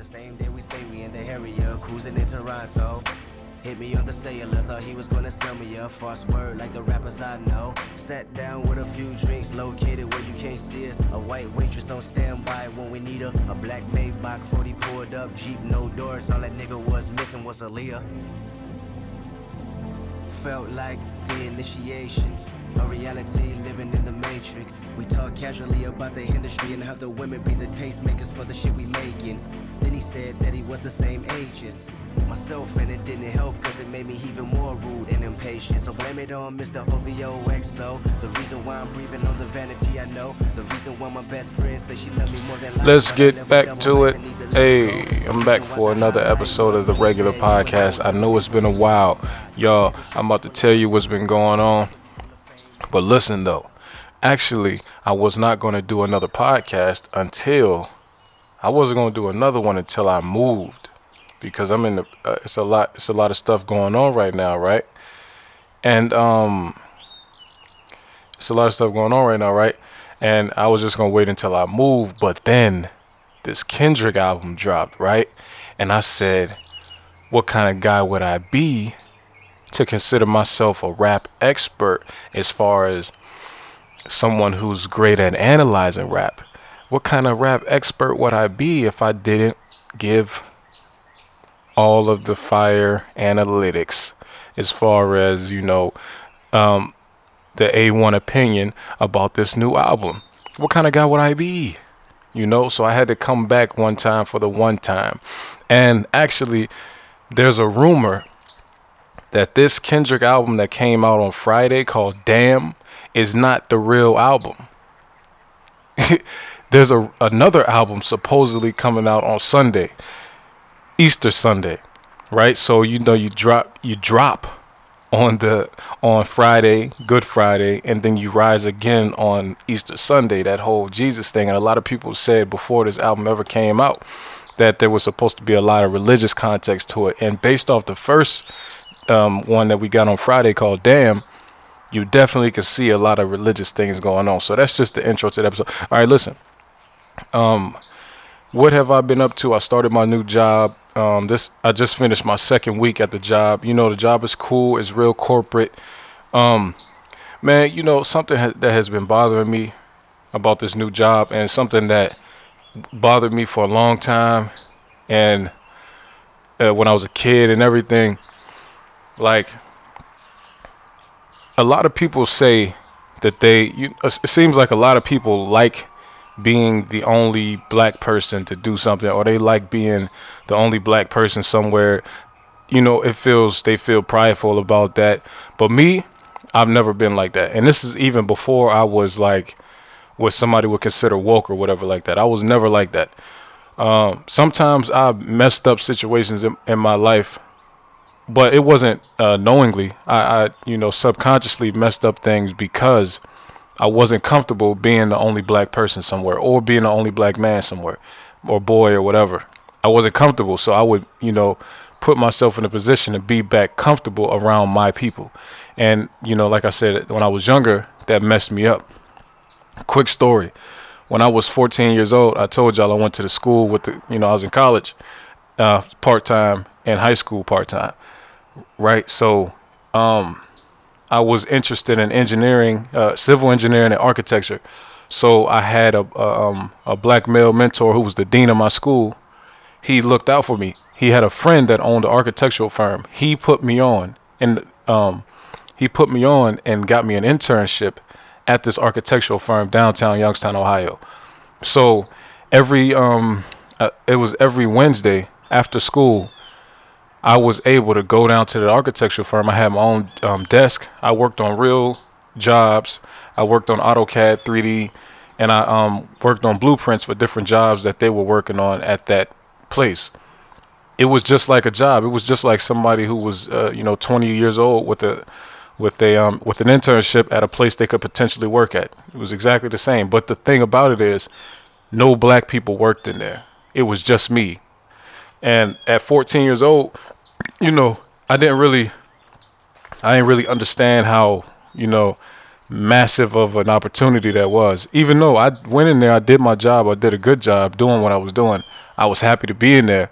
the same day we say we in the area, cruising in Toronto. Hit me on the cellular, thought he was gonna sell me a false word like the rappers I know. Sat down with a few drinks, located where you can't see us. A white waitress on standby when we need her. A black Maybach 40 pulled up, Jeep, no doors. All that nigga was missing was Aaliyah. Felt like the initiation. A reality living in the matrix. We talk casually about the industry and how the women be the tastemakers for the shit we making. Then he said that he was the same age as myself, and it didn't help because it made me even more rude and impatient. So blame it on Mr. OVOXO. The reason why I'm breathing on the vanity I know. The reason why my best friend says she loved me more than life, Let's get back to it. and need to look Hey. I'm back for another episode of the regular podcast. I know it's been a while. Y'all, I'm about to tell you what's been going on. But listen though, actually, I was not going to do another podcast until I wasn't to do another one until I moved because I'm in the uh, it's a lot it's a lot of stuff going on right now, right? And um it's a lot of stuff going on right now, right? And I was just to wait until I moved, but then this Kendrick album dropped, right? And I said, what kind of guy would I be to consider myself a rap expert as far as someone who's great at analyzing rap? What kind of rap expert would I be if I didn't give all of the fire analytics as far as, you know, um, the A1 opinion about this new album? What kind of guy would I be? you know so i had to come back one time for the one time and actually there's a rumor that this kendrick album that came out on friday called damn is not the real album there's a another album supposedly coming out on sunday easter sunday right so you know you drop you drop on the on Friday, Good Friday, and then you rise again on Easter Sunday. That whole Jesus thing, and a lot of people said before this album ever came out that there was supposed to be a lot of religious context to it. And based off the first um, one that we got on Friday called "Damn," you definitely can see a lot of religious things going on. So that's just the intro to the episode. All right, listen. Um, what have I been up to? I started my new job. Um, this I just finished my second week at the job. You know, the job is cool. It's real corporate. Um, man, you know something ha- that has been bothering me about this new job, and something that bothered me for a long time, and uh, when I was a kid and everything. Like, a lot of people say that they. You, it seems like a lot of people like being the only black person to do something or they like being the only black person somewhere you know it feels they feel prideful about that. But me i've never been like that. And this is even before i was like what somebody would consider woke or whatever like that. I was never like that. Um, sometimes i messed up situations in, in my life but it wasn't uh, knowingly. I, I you know subconsciously messed up things because I wasn't comfortable being the only black person somewhere or being the only black man somewhere or boy or whatever. I wasn't comfortable, so I would, you know, put myself in a position to be back comfortable around my people. And, you know, like I said, when I was younger, that messed me up. Quick story. When I was 14 years old, I told y'all I went to the school with the, you know, I was in college, uh, part time and high school part time. Right. So, um, I was interested in engineering, uh, civil engineering, and architecture. So I had a, a um a black male mentor who was the dean of my school. He looked out for me. He had a friend that owned an architectural firm. He put me on, and um, he put me on and got me an internship at this architectural firm downtown Youngstown, Ohio. So every um, uh, it was every Wednesday after school. I was able to go down to the architectural firm. I had my own um, desk. I worked on real jobs. I worked on AutoCAD 3D, and I um, worked on blueprints for different jobs that they were working on at that place. It was just like a job. It was just like somebody who was, uh, you know, 20 years old with a with a um, with an internship at a place they could potentially work at. It was exactly the same. But the thing about it is, no black people worked in there. It was just me. And at 14 years old, you know, I didn't really, I didn't really understand how, you know, massive of an opportunity that was. Even though I went in there, I did my job, I did a good job doing what I was doing. I was happy to be in there,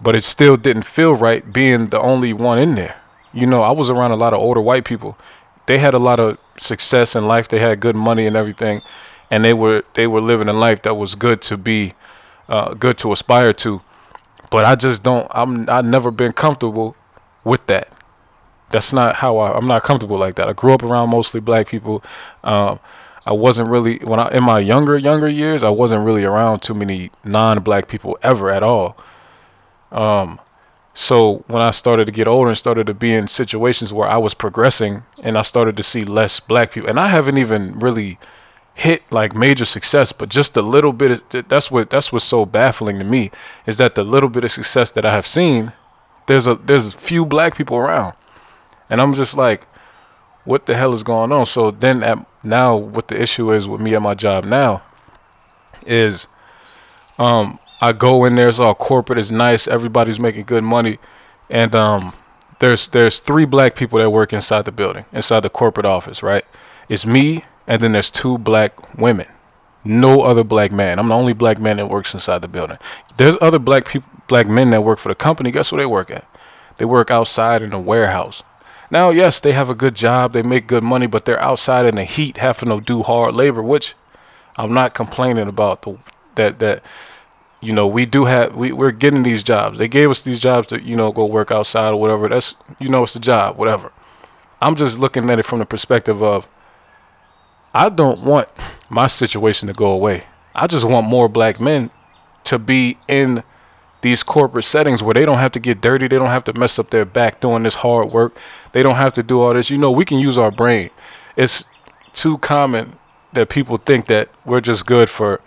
but it still didn't feel right being the only one in there. You know, I was around a lot of older white people. They had a lot of success in life. They had good money and everything, and they were they were living a life that was good to be, uh, good to aspire to. But I just don't. I'm. I've never been comfortable with that. That's not how I. I'm not comfortable like that. I grew up around mostly black people. Um, I wasn't really when I in my younger younger years. I wasn't really around too many non-black people ever at all. Um, so when I started to get older and started to be in situations where I was progressing and I started to see less black people, and I haven't even really hit like major success, but just a little bit. Of, that's what that's what's so baffling to me is that the little bit of success that I have seen, there's a there's few black people around, and I'm just like, what the hell is going on? So then at now, what the issue is with me at my job now is, um, I go in there, it's all corporate, it's nice, everybody's making good money, and um, there's there's three black people that work inside the building, inside the corporate office, right? It's me, and then there's two black women. No other black man. I'm the only black man that works inside the building. There's other black people, black men that work for the company. Guess where they work at? They work outside in a warehouse. Now, yes, they have a good job, they make good money, but they're outside in the heat having to do hard labor, which I'm not complaining about the that that you know, we do have we we're getting these jobs. They gave us these jobs to you know go work outside or whatever. That's you know it's a job, whatever. I'm just looking at it from the perspective of I don't want my situation to go away. I just want more black men to be in these corporate settings where they don't have to get dirty, they don't have to mess up their back doing this hard work. They don't have to do all this. You know, we can use our brain. It's too common that people think that we're just good for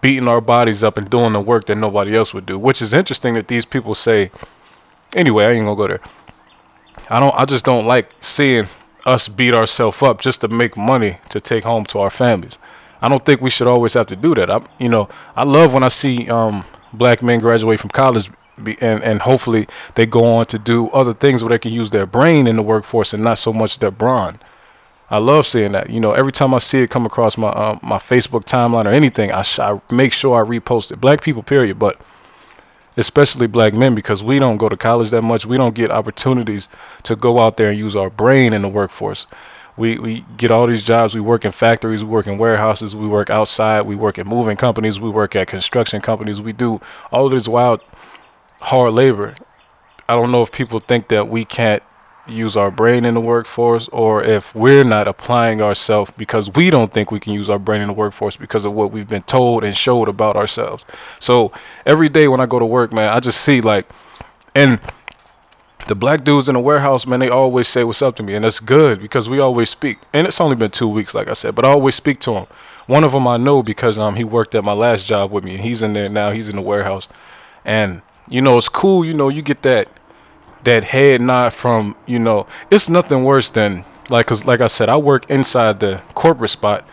beating our bodies up and doing the work that nobody else would do. Which is interesting that these people say. Anyway, I ain't gonna go there. I don't. I just don't like seeing us beat ourselves up just to make money to take home to our families. I don't think we should always have to do that. I, you know, I love when I see um, black men graduate from college be, and and hopefully they go on to do other things where they can use their brain in the workforce and not so much their brawn. I love seeing that. You know, every time I see it come across my uh, my Facebook timeline or anything, I, sh- I make sure I repost it. Black people, period, but especially black men because we don't go to college that much. We don't get opportunities to go out there and use our brain in the workforce. We we get all these jobs. We work in factories. We work in warehouses. We work outside. We work at moving companies. We work at construction companies. We do all this wild, hard labor. I don't know if people think that we can't use our brain in the workforce or if we're not applying ourselves because we don't think we can use our brain in the workforce because of what we've been told and showed about ourselves. So every day when I go to work, man, I just see like, and the black dudes in the warehouse, man, they always say what's up to me, and that's good because we always speak. And it's only been two weeks, like I said, but I always speak to them. One of them I know because um he worked at my last job with me, and he's in there now. He's in the warehouse, and you know it's cool. You know you get that that head nod from you know it's nothing worse than like cause like I said I work inside the corporate spot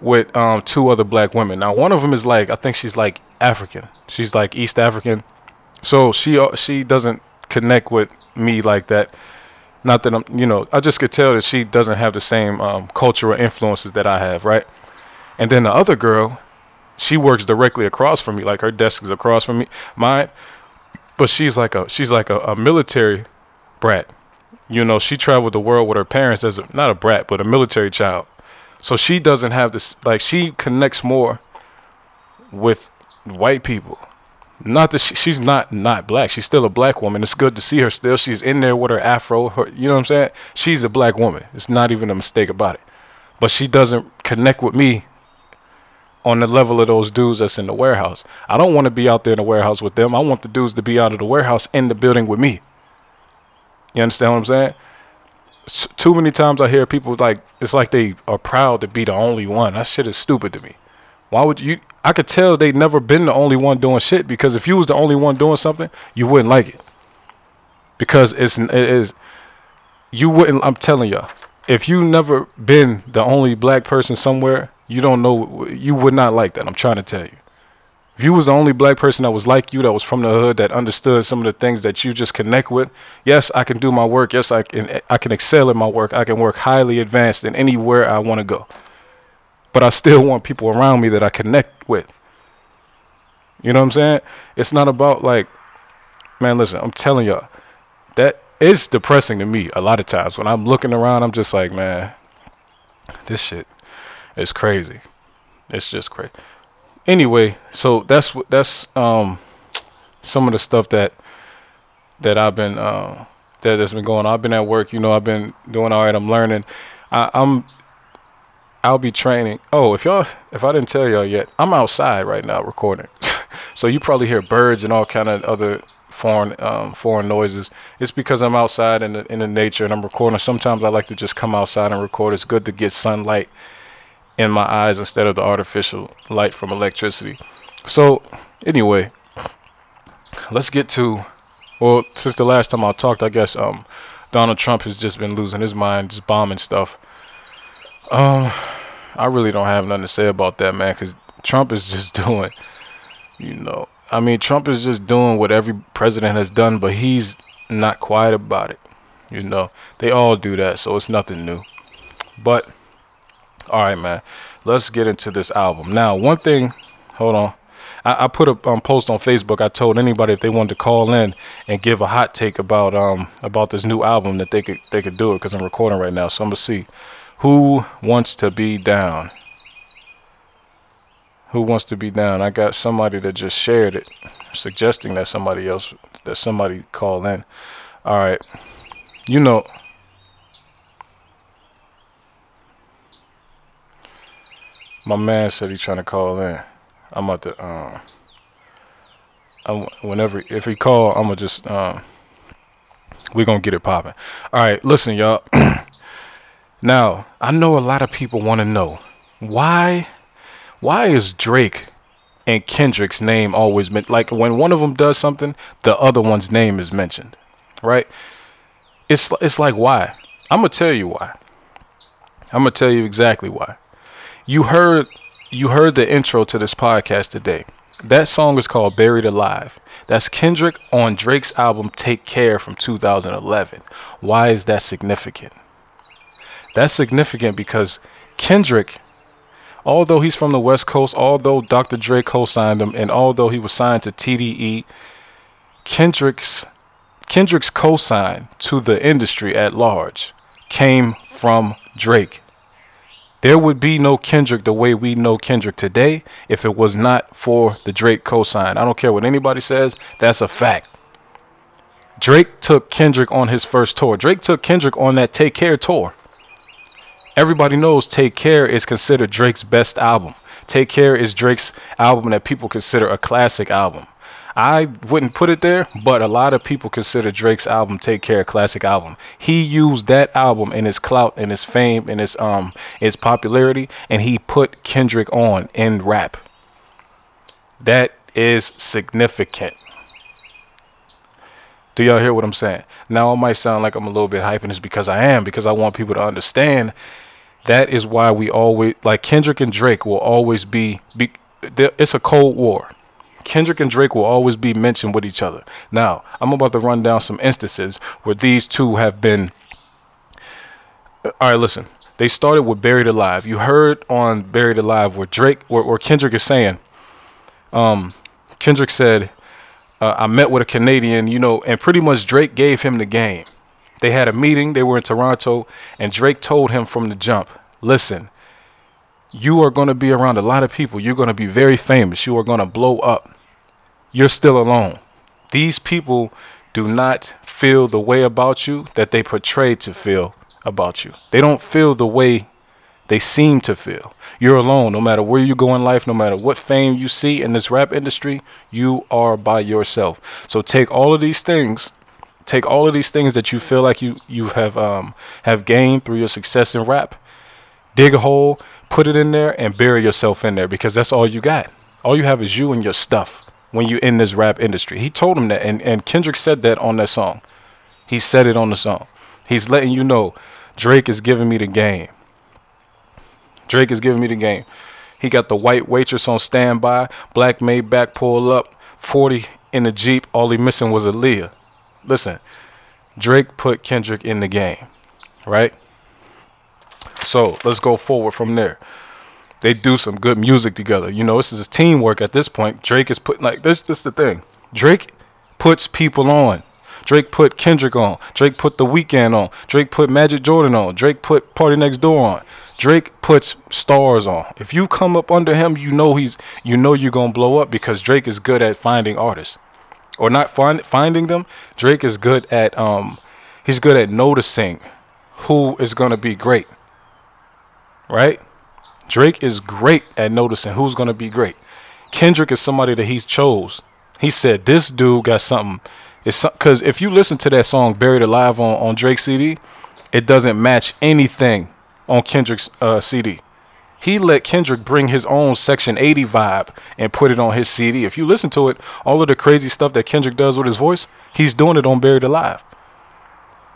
with um two other black women. Now one of them is like I think she's like African. She's like East African. So she uh, she doesn't connect with me like that. Not that I'm you know I just could tell that she doesn't have the same um, cultural influences that I have, right? And then the other girl, she works directly across from me. Like her desk is across from me. Mine but she's like a she's like a, a military brat. You know, she traveled the world with her parents as a, not a brat, but a military child. So she doesn't have this like she connects more with white people. Not that she, she's not not black. She's still a black woman. It's good to see her still. She's in there with her afro. Her, you know what I'm saying? She's a black woman. It's not even a mistake about it. But she doesn't connect with me on the level of those dudes that's in the warehouse. I don't want to be out there in the warehouse with them. I want the dudes to be out of the warehouse in the building with me. You understand what I'm saying? S- too many times I hear people like it's like they are proud to be the only one. That shit is stupid to me. Why would you? I could tell they never been the only one doing shit because if you was the only one doing something, you wouldn't like it. Because it's it is you wouldn't. I'm telling y'all, if you never been the only black person somewhere, you don't know. You would not like that. I'm trying to tell you. If you was the only black person that was like you, that was from the hood, that understood some of the things that you just connect with, yes, I can do my work. Yes, I can. I can excel in my work. I can work highly advanced in anywhere I want to go. But I still want people around me that I connect with. You know what I'm saying? It's not about like, man. Listen, I'm telling y'all, that is depressing to me a lot of times when I'm looking around. I'm just like, man, this shit is crazy. It's just crazy anyway, so that's what that's um some of the stuff that that I've been uh, that has been going on. I've been at work, you know, I've been doing all right. I'm learning. I, I'm I'll be training. Oh, if y'all if I didn't tell y'all yet, I'm outside right now recording. so you probably hear birds and all kind of other foreign um, foreign noises. It's because I'm outside in the in the nature and I'm recording. Sometimes I like to just come outside and record. It's good to get sunlight in my eyes instead of the artificial light from electricity. So, anyway, let's get to well, since the last time I talked, I guess um Donald Trump has just been losing his mind, just bombing stuff. Um I really don't have nothing to say about that, man, cuz Trump is just doing you know, I mean, Trump is just doing what every president has done, but he's not quiet about it. You know, they all do that, so it's nothing new. But all right, man. Let's get into this album. Now, one thing, hold on. I, I put a um, post on Facebook. I told anybody if they wanted to call in and give a hot take about um about this new album that they could they could do it because I'm recording right now. So I'm gonna see who wants to be down. Who wants to be down? I got somebody that just shared it, suggesting that somebody else that somebody call in. All right, you know. My man said he's trying to call in. I'm about to um. I'm, whenever if he call, I'm gonna just um. We're gonna get it popping. All right, listen, y'all. now I know a lot of people want to know why. Why is Drake and Kendrick's name always meant like when one of them does something, the other one's name is mentioned, right? It's it's like why? I'm gonna tell you why. I'm gonna tell you exactly why you heard you heard the intro to this podcast today. That song is called Buried Alive. That's Kendrick on Drake's album Take Care from 2011. Why is that significant? That's significant because Kendrick, although he's from the West Coast, although Dr. Dre co signed him, and although he was signed to TDE, Kendrick's Kendrick's co-sign to the industry at large came from Drake. There would be no Kendrick the way we know Kendrick today if it was not for the Drake cosign. I don't care what anybody says, that's a fact. Drake took Kendrick on his first tour. Drake took Kendrick on that Take Care tour. Everybody knows Take Care is considered Drake's best album. Take Care is Drake's album that people consider a classic album. I wouldn't put it there, but a lot of people consider Drake's album "Take Care" a classic album. He used that album in his clout and his fame and his um his popularity, and he put Kendrick on in rap. That is significant. Do y'all hear what I'm saying? Now it might sound like I'm a little bit hyping this because I am, because I want people to understand. That is why we always like Kendrick and Drake will always be, be it's a cold war Kendrick and Drake will always be mentioned with each other. Now, I'm about to run down some instances where these two have been. All right, listen. They started with Buried Alive. You heard on Buried Alive where Drake, where, where Kendrick is saying, um, Kendrick said, uh, I met with a Canadian, you know, and pretty much Drake gave him the game. They had a meeting, they were in Toronto, and Drake told him from the jump, listen, you are going to be around a lot of people. You're going to be very famous. You are going to blow up. You're still alone. These people do not feel the way about you that they portray to feel about you. They don't feel the way they seem to feel. You're alone. No matter where you go in life, no matter what fame you see in this rap industry, you are by yourself. So take all of these things, take all of these things that you feel like you you have um have gained through your success in rap, dig a hole, put it in there and bury yourself in there because that's all you got. All you have is you and your stuff when you're in this rap industry. He told him that, and, and Kendrick said that on that song. He said it on the song. He's letting you know Drake is giving me the game. Drake is giving me the game. He got the white waitress on standby, black Maybach pull up, 40 in the Jeep. All he missing was Aaliyah. Listen, Drake put Kendrick in the game, right? So let's go forward from there. They do some good music together. You know, this is teamwork at this point. Drake is putting like this. This is the thing. Drake puts people on. Drake put Kendrick on. Drake put The Weeknd on. Drake put Majid Jordan on. Drake put PartyNextDoor on. Drake puts stars on. If you come up under him, you know he's you know you're gonna blow up because Drake is good at finding artists, or not find, finding them. Drake is good at um, he's good at noticing who is gonna be great. Right? Drake is great at noticing who's gonna be great. Kendrick is somebody that he's chose. He said this dude got something it's because if you listen to that song "Buried Alive" on on Drake's CD, it doesn't match anything on Kendrick's uh, CD. He let Kendrick bring his own Section 80 vibe and put it on his CD. If you listen to it, all of the crazy stuff that Kendrick does with his voice, he's doing it on Buried Alive.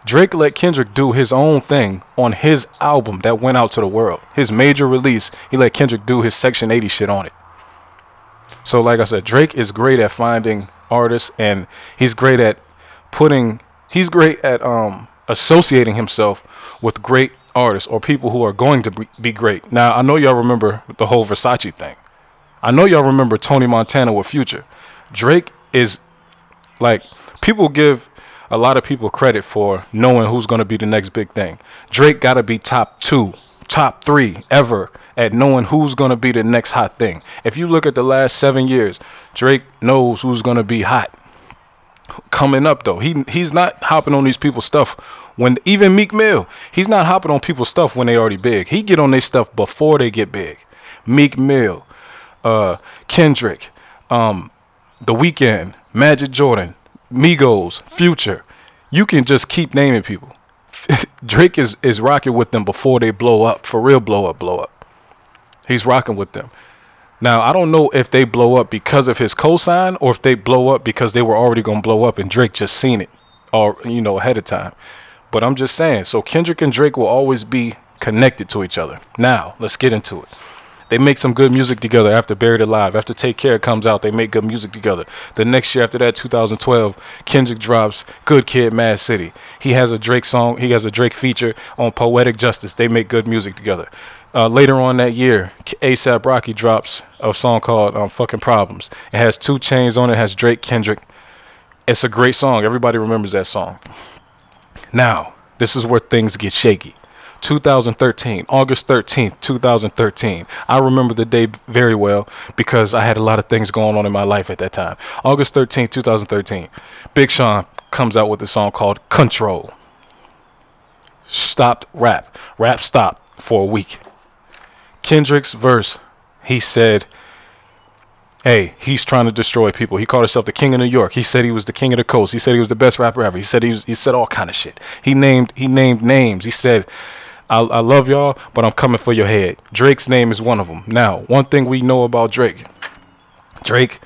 Drake let Kendrick do his own thing on his album that went out to the world. His major release, he let Kendrick do his Section 80 shit on it. So, like I said, Drake is great at finding artists, and he's great at putting. He's great at um, associating himself with great artists or people who are going to be great. Now, I know y'all remember the whole Versace thing. I know y'all remember Tony Montana with Future. Drake is like people give a lot of people credit for knowing who's going to be the next big thing. Drake got to be top 2, top 3 ever at knowing who's going to be the next hot thing. If you look at the last 7 years, Drake knows who's going to be hot. Coming up though, he he's not hopping on these people's stuff when even Meek Mill, he's not hopping on people's stuff when they already big. He get on their stuff before they get big. Meek Mill, uh, Kendrick, um, The Weeknd, Majid Jordan, Migos, Future. You can just keep naming people. Drake is is rocking with them before they blow up for real. Blow up, blow up. He's rocking with them. Now I don't know if they blow up because of his cosign or if they blow up because they were already gonna blow up and Drake just seen it, or you know ahead of time. But I'm just saying, so Kendrick and Drake will always be connected to each other. Now, let's get into it. They make some good music together after Buried Alive. After Take Care comes out, they make good music together. The next year after that, 2012, Kendrick drops Good Kid Mad City. He has a Drake song, he has a Drake feature on Poetic Justice. They make good music together. Uh, later on that year, ASAP Rocky drops a song called um, Fucking Problems. It has 2 Chainz on it has Drake, Kendrick. It's a great song. Everybody remembers that song. Now, this is where things get shaky. 2013, August 13th, 2013. I remember the day very well because I had a lot of things going on in my life at that time. August 13th, 2013. Big Sean comes out with a song called Control. Stopped rap. Rap stopped for a week. Kendrick's verse, he said, hey, he's trying to destroy people. He called himself the king of New York. He said he was the king of the coast. He said he was the best rapper ever. He said he was, he said all kind of shit. He named he named names. He said, I, I love y'all, but I'm coming for your head. Drake's name is one of them. Now, one thing we know about Drake, Drake,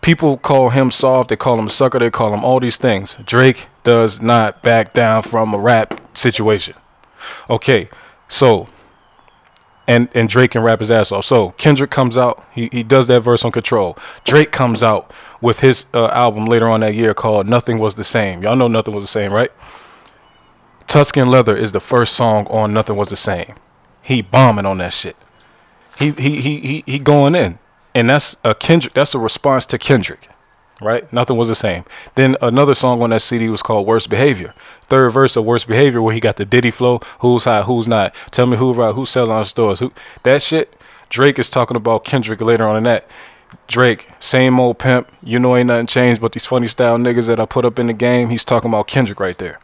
people call him soft. They call him a sucker. They call him all these things. Drake does not back down from a rap situation. Okay, so and and Drake can rap his ass off. So Kendrick comes out, he he does that verse on Control. Drake comes out with his uh, album later on that year called Nothing Was the Same. Y'all know Nothing Was the Same, right? Tuscan Leather is the first song on Nothing Was the Same. He bombing on that shit. He he he he, he going in, and that's a Kendrick. That's a response to Kendrick right? Nothing was the same. Then another song on that CD was called Worst Behavior. Third verse of Worst Behavior, where he got the Diddy flow, who's hot, who's not. Tell me who right, who's selling on stores. Who that shit. Drake is talking about Kendrick later on in that. Drake, same old pimp. You know ain't nothing changed but these funny style niggas that I put up in the game. He's talking about Kendrick right there.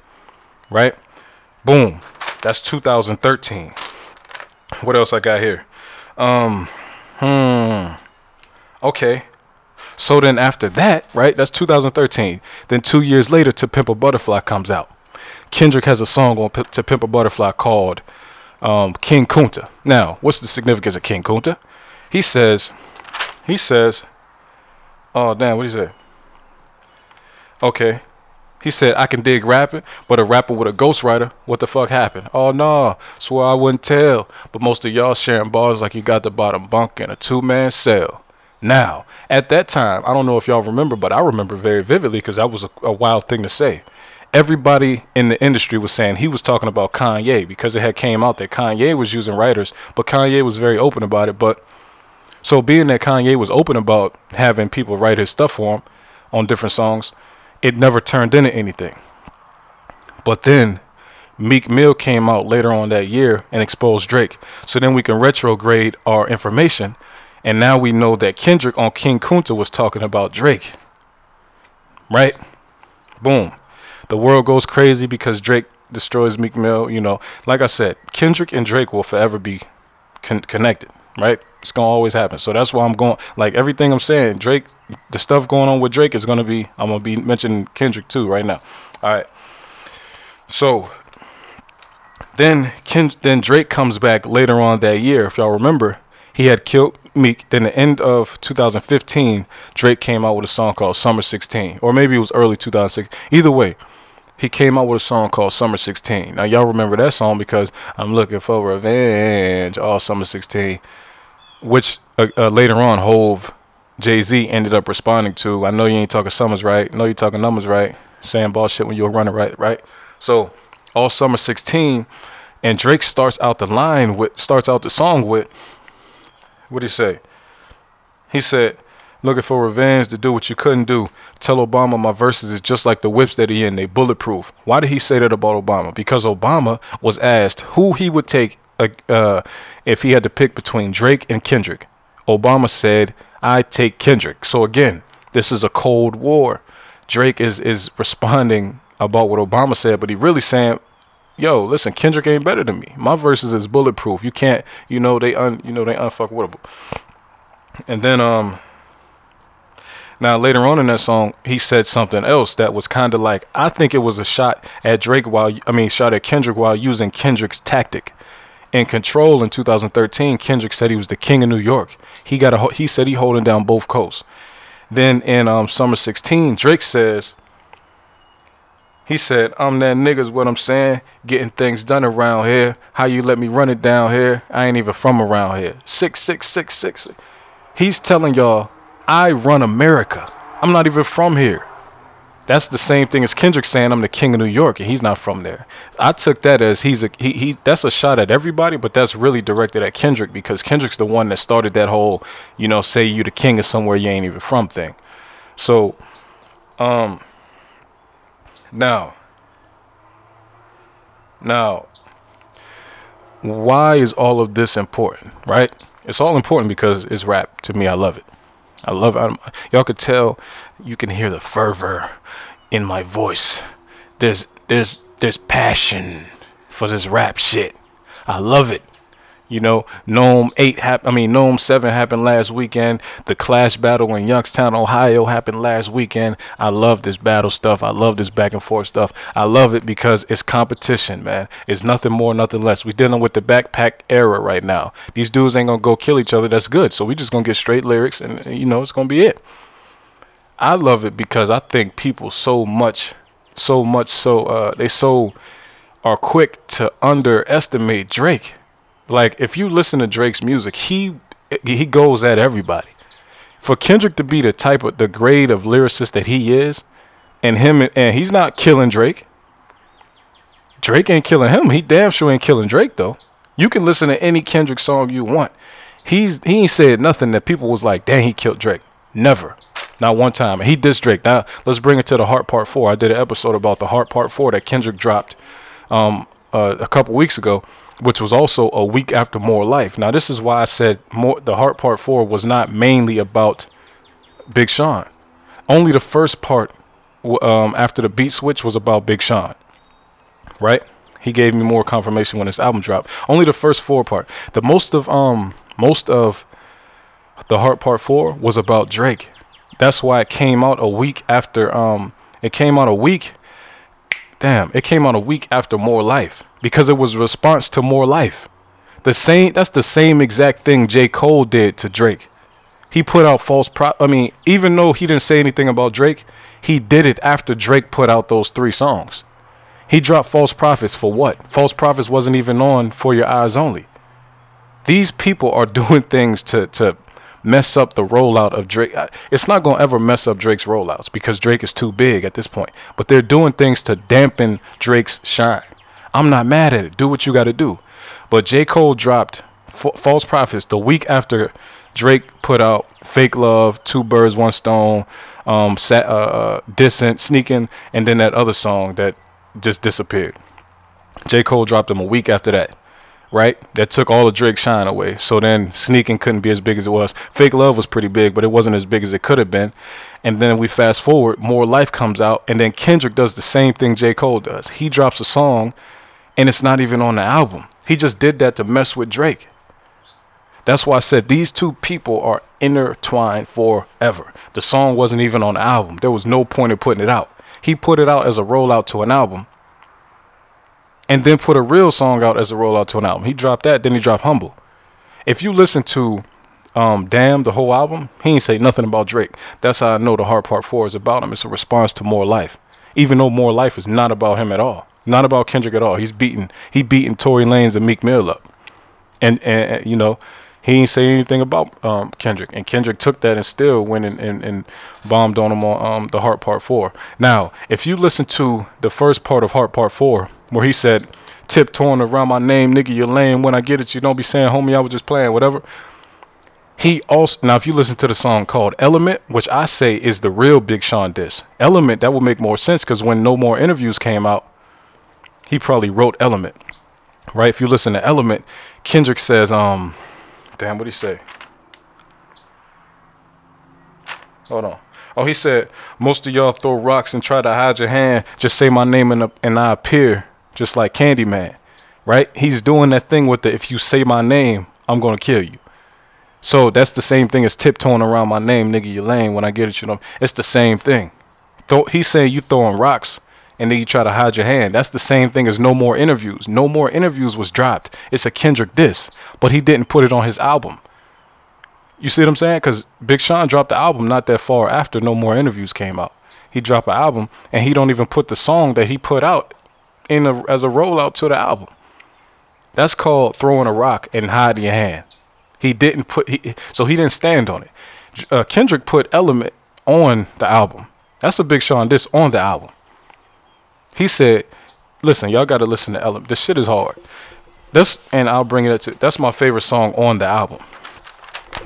Right? Boom. That's 2013. What else I got here? Um, hmm. Okay. So then after that, right, that's 2013. Then two years later, To Pimp a Butterfly comes out. Kendrick has a song on P- To Pimp a Butterfly called um, King Kunta. Now, what's the significance of King Kunta? He says, he says, oh damn, what he say? Okay, He said, I can dig rapping, but a rapper with a ghostwriter, what the fuck happened? Oh no, swear I wouldn't tell. But most of y'all sharing bars like you got the bottom bunk in a two man cell. Now, at that time, I don't know if y'all remember, but I remember very vividly because that was a, a wild thing to say. Everybody in the industry was saying he was talking about Kanye because it had came out that Kanye was using writers, but Kanye was very open about it. But so being that Kanye was open about having people write his stuff for him on different songs, it never turned into anything. But then Meek Mill came out later on that year and exposed Drake. So then we can retrograde our information. And now we know that Kendrick on King Kunta was talking about Drake. Right? Boom. The world goes crazy because Drake destroys Meek Mill. You know, like I said, Kendrick and Drake will forever be con- connected. Right? It's gonna always happen. So that's why I'm going. Like everything I'm saying, Drake, the stuff going on with Drake is gonna be. I'm gonna be mentioning Kendrick too right now. All right. So then Ken, then Drake comes back later on that year. If y'all remember, he had killed Meek. Then the end of 2015, Drake came out with a song called Summer 16, or maybe it was early 2006. Either way, he came out with a song called Summer 16. Now y'all remember that song because I'm looking for revenge all Summer 16 which uh, uh, later on Hove, Jay Z ended up responding to. I know you ain't talking summers right. I know you talking numbers right. Saying bullshit when you were running right, right. So all summer 16, and Drake starts out the line with starts out the song with what did he say? He said, "Looking for revenge to do what you couldn't do. Tell Obama my verses is just like the whips that he in. They bulletproof." Why did he say that about Obama? Because Obama was asked who he would take uh, if he had to pick between Drake and Kendrick. Obama said, I take Kendrick. So again, this is a Cold War. Drake is, is responding about what Obama said, but he really saying, yo, listen, Kendrick ain't better than me. My verses is bulletproof. You can't, you know, they un, you know, they unfuckwittable. And then, um, now later on in that song, he said something else that was kind of like, I think it was a shot at Drake while, I mean, shot at Kendrick while using Kendrick's tactic in Control in 2013, Kendrick said he was the king of New York. He got a he said he holding down both coasts. Then in um, Summer 16, Drake says he said, I'm that nigga's what I'm saying, getting things done around here. How you let me run it down here? I ain't even from around here. Six six six six. He's telling y'all, I run America. I'm not even from here. That's the same thing as Kendrick saying I'm the king of New York and he's not from there. I took that as he's a he, he that's a shot at everybody, but that's really directed at Kendrick because Kendrick's the one that started that whole, you know, say you the king of somewhere you ain't even from thing. So um now now why is all of this important, right? It's all important because it's rap. To me, I love it. I love it. y'all could tell you can hear the fervor in my voice. There's there's there's passion for this rap shit. I love it. You know, NOME 8 happened, I mean, NOME 7 happened last weekend. The Clash battle in Youngstown, Ohio happened last weekend. I love this battle stuff. I love this back and forth stuff. I love it because it's competition, man. It's nothing more, nothing less. We're dealing with the backpack era right now. These dudes ain't to go kill each other. That's good. So we just to get straight lyrics and, you know, it's to be it. I love it because I think people so much, so much so, uh, they so are quick to underestimate Drake like if you listen to Drake's music, he he goes at everybody. For Kendrick to be the type of the grade of lyricist that he is, and him and he's not killing Drake. Drake ain't killing him. He damn sure ain't killing Drake though. You can listen to any Kendrick song you want. He's he ain't said nothing that people was like, "Dang, he killed Drake." Never, not one time. He dissed Drake. Now let's bring it to the Heart Part Four. I did an episode about the Heart Part Four that Kendrick dropped um, uh, a couple weeks ago which was also a week after More Life. Now, this is why I said more, the Heart Part 4 was not mainly about Big Sean. Only the first part um, after the beat switch was about Big Sean. Right? He gave me more confirmation when this album dropped. Only the first four part. The most of um most of the Heart Part 4 was about Drake. That's why it came out a week after um it came out a week damn, it came out a week after More Life because it was a response to More Life. The same that's the same exact thing J. Cole did to Drake. He put out false pro. I mean, even though he didn't say anything about Drake, he did it after Drake put out those three songs. He dropped false prophets for what? False prophets wasn't even on for your eyes only. These people are doing things to to mess up the rollout of Drake. It's not going to ever mess up Drake's rollouts because Drake is too big at this point. But they're doing things to dampen Drake's shine. I'm not mad at it. Do what you got to do. But J. Cole dropped F- False Prophets the week after Drake put out Fake Love, Two Birds, One Stone, um, Sat, uh, uh, Dissent, Sneaking, and then that other song that just disappeared. J. Cole dropped them a week after that right? That took all of Drake's shine away. So then sneaking couldn't be as big as it was. Fake love was pretty big, but it wasn't as big as it could have been. And then we fast forward, more life comes out, and then Kendrick does the same thing J. Cole does. He drops a song and it's not even on the album. He just did that to mess with Drake. That's why I said these two people are intertwined forever. The song wasn't even on the album. There was no point in putting it out. He put it out as a rollout to an album and then put a real song out as a rollout to an album. He dropped that, then he dropped Humble. If you listen to um, Damn, the whole album, he ain't say nothing about Drake. That's how I know the Heart Part 4 is about him. It's a response to More Life. Even though More Life is not about him at all. Not about Kendrick at all. He's beating he beating Tory Lanez and Meek Mill up. And, and you know, he ain't say anything about um, Kendrick. And Kendrick took that and still went and, and, and bombed on him on um, the Heart Part 4. Now, if you listen to the first part of Heart Part 4, where he said, tiptoeing around my name, nigga, you're lame. When I get it, you don't be saying, homie, I was just playing, whatever. He also now, if you listen to the song called Element, which I say is the real Big Sean diss, Element that would make more sense because when no more interviews came out, he probably wrote Element, right? If you listen to Element, Kendrick says, um, damn, what did he say? Hold on. Oh, he said, most of y'all throw rocks and try to hide your hand. Just say my name and, and I appear just like Candyman, right? He's doing that thing with the if you say my name, I'm gonna kill you. So that's the same thing as tiptoeing around my name, nigga. You lame. When I get it, you know, it's the same thing. Th- he's saying you throwing rocks and then you try to hide your hand. That's the same thing as no more interviews. No more interviews was dropped. It's a Kendrick diss, but he didn't put it on his album. You see what I'm saying? Because Big Sean dropped the album not that far after No More Interviews came out. He dropped an album and he don't even put the song that he put out in a, as a rollout to the album. That's called throwing a rock and hiding your hand. He didn't put he, so he didn't stand on it. Uh, Kendrick put Element on the album. That's a Big Sean diss on the album. He said, "Listen, y'all got to listen to Element. This shit is hard. This and I'll bring it up to. That's my favorite song on the album,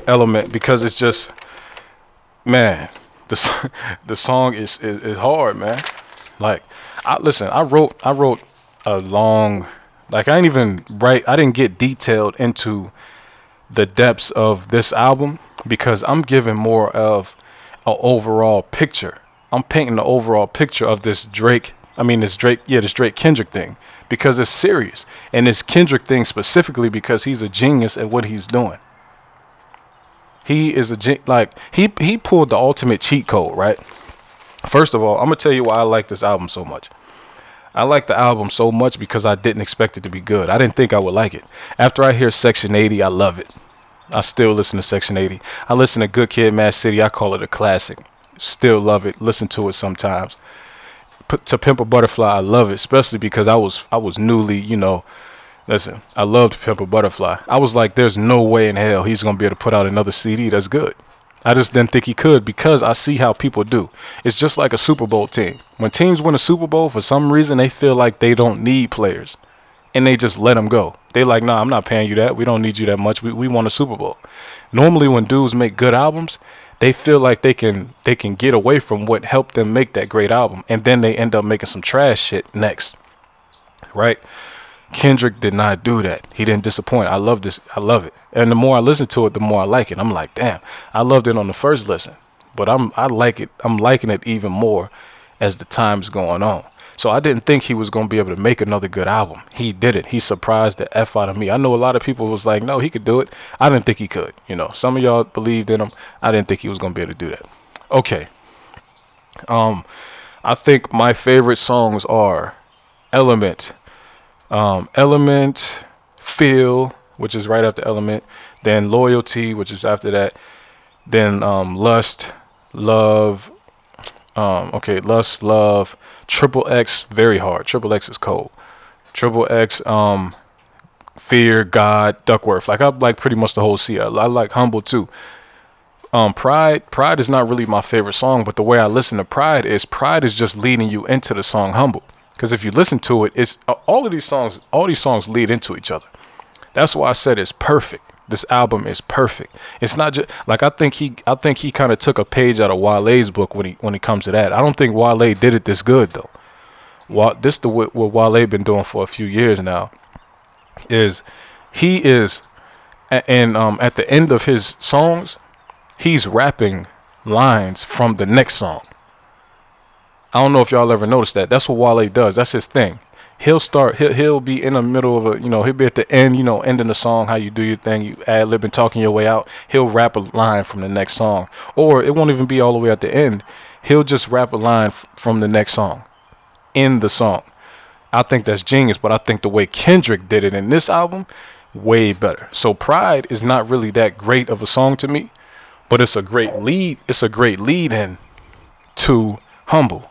Element, because it's just, man, the the song is is, is hard, man. Like I listen. I wrote. I wrote a long. Like I didn't even write. I didn't get detailed into the depths of this album because I'm giving more of an overall picture. I'm painting the overall picture of this Drake. I mean, this Drake. Yeah, this Drake Kendrick thing because it's serious, and this Kendrick thing specifically because he's a genius at what he's doing. He is a like he he pulled the ultimate cheat code, right? First of all, I'm gonna tell you why I like this album so much. I like the album so much because I didn't expect it to be good. I didn't think I would like it. After I hear Section 80, I love it. I still listen to Section 80. I listen to Good Kid, Mad City. I call it a classic. Still love it. Listen to it sometimes. To Pimp a Butterfly, I love it, especially because I was I was newly, you know. Listen, I loved Pimp a Butterfly. I was like, there's no way in hell he's gonna be able to put out another CD that's good. I just didn't think he could because I see how people do. It's just like a Super Bowl team. When teams win a Super Bowl, for some reason, they feel like they don't need players. And they just let them go. They like, nah, I'm not paying you that. We don't need you that much. We, we want a Super Bowl. Normally, when dudes make good albums, they feel like they can they can get away from what helped them make that great album, and then they end up making some trash shit next, right? Kendrick did not do that. He didn't disappoint. I love this. I love it. And the more I listen to it, the more I like it. I'm like, damn, I loved it on the first listen, but I'm I like it. I'm liking it even more as the time's going on. So I didn't think he was gonna be able to make another good album. He did it. He surprised the f out of me. I know a lot of people was like, no, he could do it. I didn't think he could. You know, some of y'all believed in him. I didn't think he was gonna be able to do that. Okay. Um, I think my favorite songs are Element um, Element, Feel, which is right after Element, then Loyalty, which is after that, then um, Lust, Love, um, okay, Lust, Love, Triple X, very hard. Triple X is cold. Triple X, um, Fear, God, Duckworth. Like I like pretty much the whole sea. I, I like Humble too. Um, Pride, Pride is not really my favorite song, but the way I listen to Pride is Pride is just leading you into the song Humble. Because if you listen to it, it's all of these songs. All these songs lead into each other. That's why I said it's perfect. This album is perfect. It's not just like I think he. I think he kind of took a page out of Wale's book when he when it comes to that. I don't think Wale did it this good though. What this the what, Wale been doing for a few years now is he is and um at the end of his songs he's rapping lines from the next song. I don't know if y'all ever noticed that. That's what Wale does. That's his thing. He'll start. He'll, he'll be in the middle of a. You know, he'll be at the end. You know, ending the song. How you do your thing. You ad lib and talking your way out. He'll rap a line from the next song, or it won't even be all the way at the end. He'll just rap a line f- from the next song, in the song. I think that's genius. But I think the way Kendrick did it in this album, way better. So Pride is not really that great of a song to me, but it's a great lead. It's a great lead in to Humble.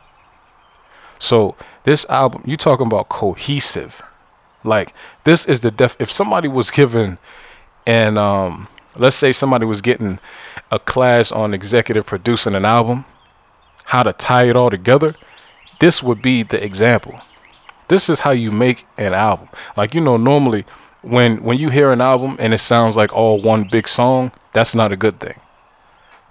So this album, you talking about cohesive. Like this is the def if somebody was given and um let's say somebody was getting a class on executive producing an album, how to tie it all together, this would be the example. This is how you make an album. Like you know normally when when you hear an album and it sounds like all one big song, that's not a good thing.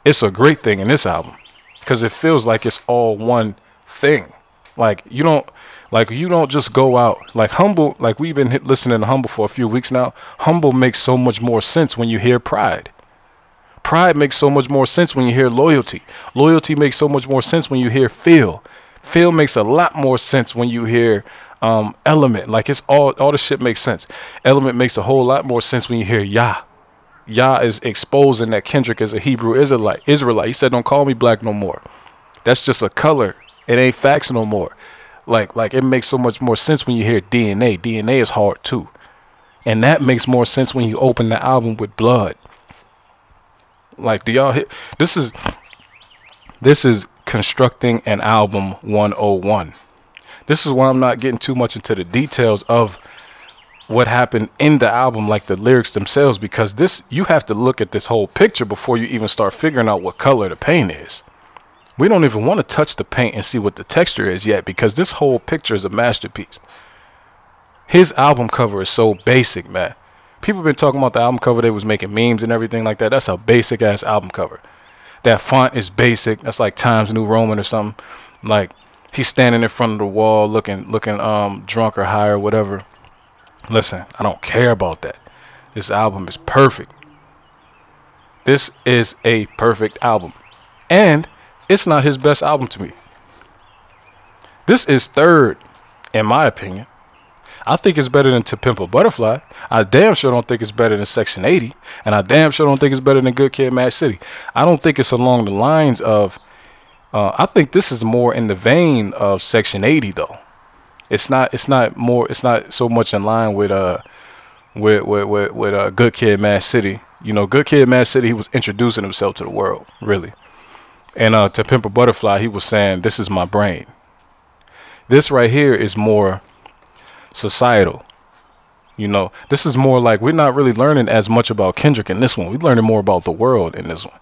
It's a great thing in this album because it feels like it's all one thing. Like you don't like you don't just go out like humble like we've been listening to humble for a few weeks now. Humble makes so much more sense when you hear pride. Pride makes so much more sense when you hear loyalty. Loyalty makes so much more sense when you hear feel. Feel makes a lot more sense when you hear um, element. Like it's all all the shit makes sense. Element makes a whole lot more sense when you hear Yah. Yah is exposing that Kendrick is a Hebrew Israelite. Israelite. He said, "Don't call me black no more." That's just a color it ain't facts no more. Like like it makes so much more sense when you hear DNA. DNA is hard too. And that makes more sense when you open the album with blood. Like do y'all hit this is this is constructing an album 101. This is why I'm not getting too much into the details of what happened in the album like the lyrics themselves because this you have to look at this whole picture before you even start figuring out what color the paint is. We don't even want to touch the paint and see what the texture is yet because this whole picture is a masterpiece. His album cover is so basic, man. People been talking about the album cover. They was making memes and everything like that. That's a basic ass album cover. That font is basic. That's like Times New Roman or something. Like he's standing in front of the wall looking looking um drunk or high or whatever. Listen, I don't care about that. This album is perfect. This is a perfect album. And it's not his best album to me. This is third, in my opinion. I think it's better than To Pimp a Butterfly. I damn sure don't think it's better than Section 80. And I damn sure don't think it's better than Good Kid Mad City. I don't think it's along the lines of. Uh, I think this is more in the vein of Section 80, though. It's not. It's not more. It's not so much in line with uh, with with with, with uh, Good Kid, Mad City. You know, Good Kid, Mad City. He was introducing himself to the world, really. And uh, to Pimp a Butterfly, he was saying, This is my brain. This right here is more societal. You know, this is more like we're not really learning as much about Kendrick in this one. We're learning more about the world in this one.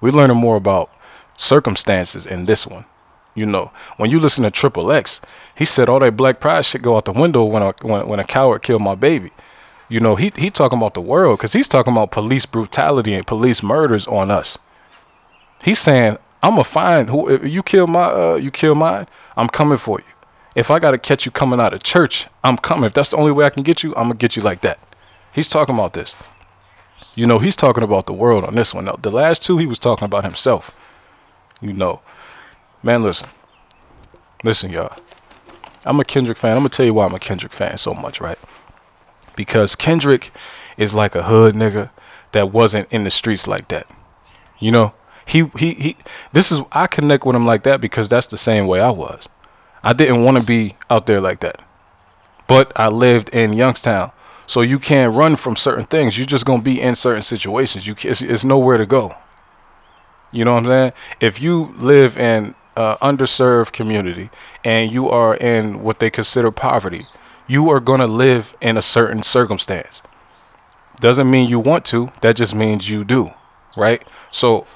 We're learning more about circumstances in this one. You know, when you listen to Triple X, he said all that black pride shit go out the window when a when, when a coward killed my baby. You know, he he talking about the world because he's talking about police brutality and police murders on us. He's saying I'm gonna find who if you kill my uh, you kill mine, I'm coming for you. If I gotta catch you coming out of church, I'm coming. If that's the only way I can get you, I'm gonna get you like that. He's talking about this. You know, he's talking about the world on this one. Now, the last two, he was talking about himself. You know, man, listen, listen, y'all. I'm a Kendrick fan. I'm gonna tell you why I'm a Kendrick fan so much, right? Because Kendrick is like a hood nigga that wasn't in the streets like that. You know, he he he this is I connect with him like that because that's the same way I was. I didn't want to be out there like that. But I lived in Youngstown. So you can't run from certain things. You're just going to be in certain situations. You it's, it's nowhere to go. You know what I'm saying? If you live in an underserved community and you are in what they consider poverty, you are going to live in a certain circumstance. Doesn't mean you want to, that just means you do, right? So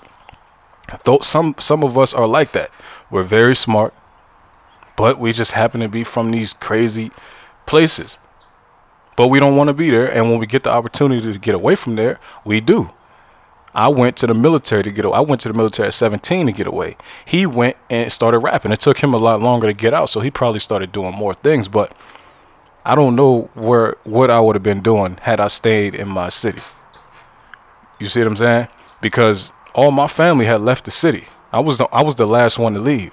though some some of us are like that. We're very smart, but we just happen to be from these crazy places. But we don't want to be there, and when we get the opportunity to get away from there, we do. I went to the military to get away. I went to the military at 17 to get away. He went and started rapping. It took him a lot longer to get out, so he probably started doing more things, but I don't know where what I would have been doing had I stayed in my city. You see what I'm saying? Because all my family had left the city. I was the, I was the last one to leave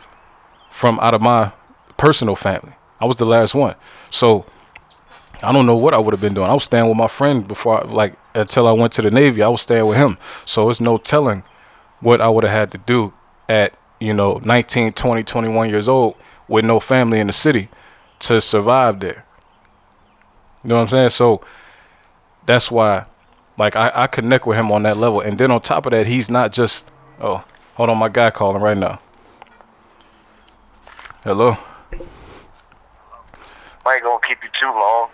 from out of my personal family. I was the last one. So I don't know what I would have been doing. I was staying with my friend before, I, like until I went to the Navy. I was staying with him. So it's no telling what I would have had to do at you know 19, 20, 21 years old with no family in the city to survive there. You know what I'm saying? So that's why like I, I connect with him on that level. And then on top of that, he's not just oh, hold on, my guy calling right now. Hello? I ain't gonna keep you too long.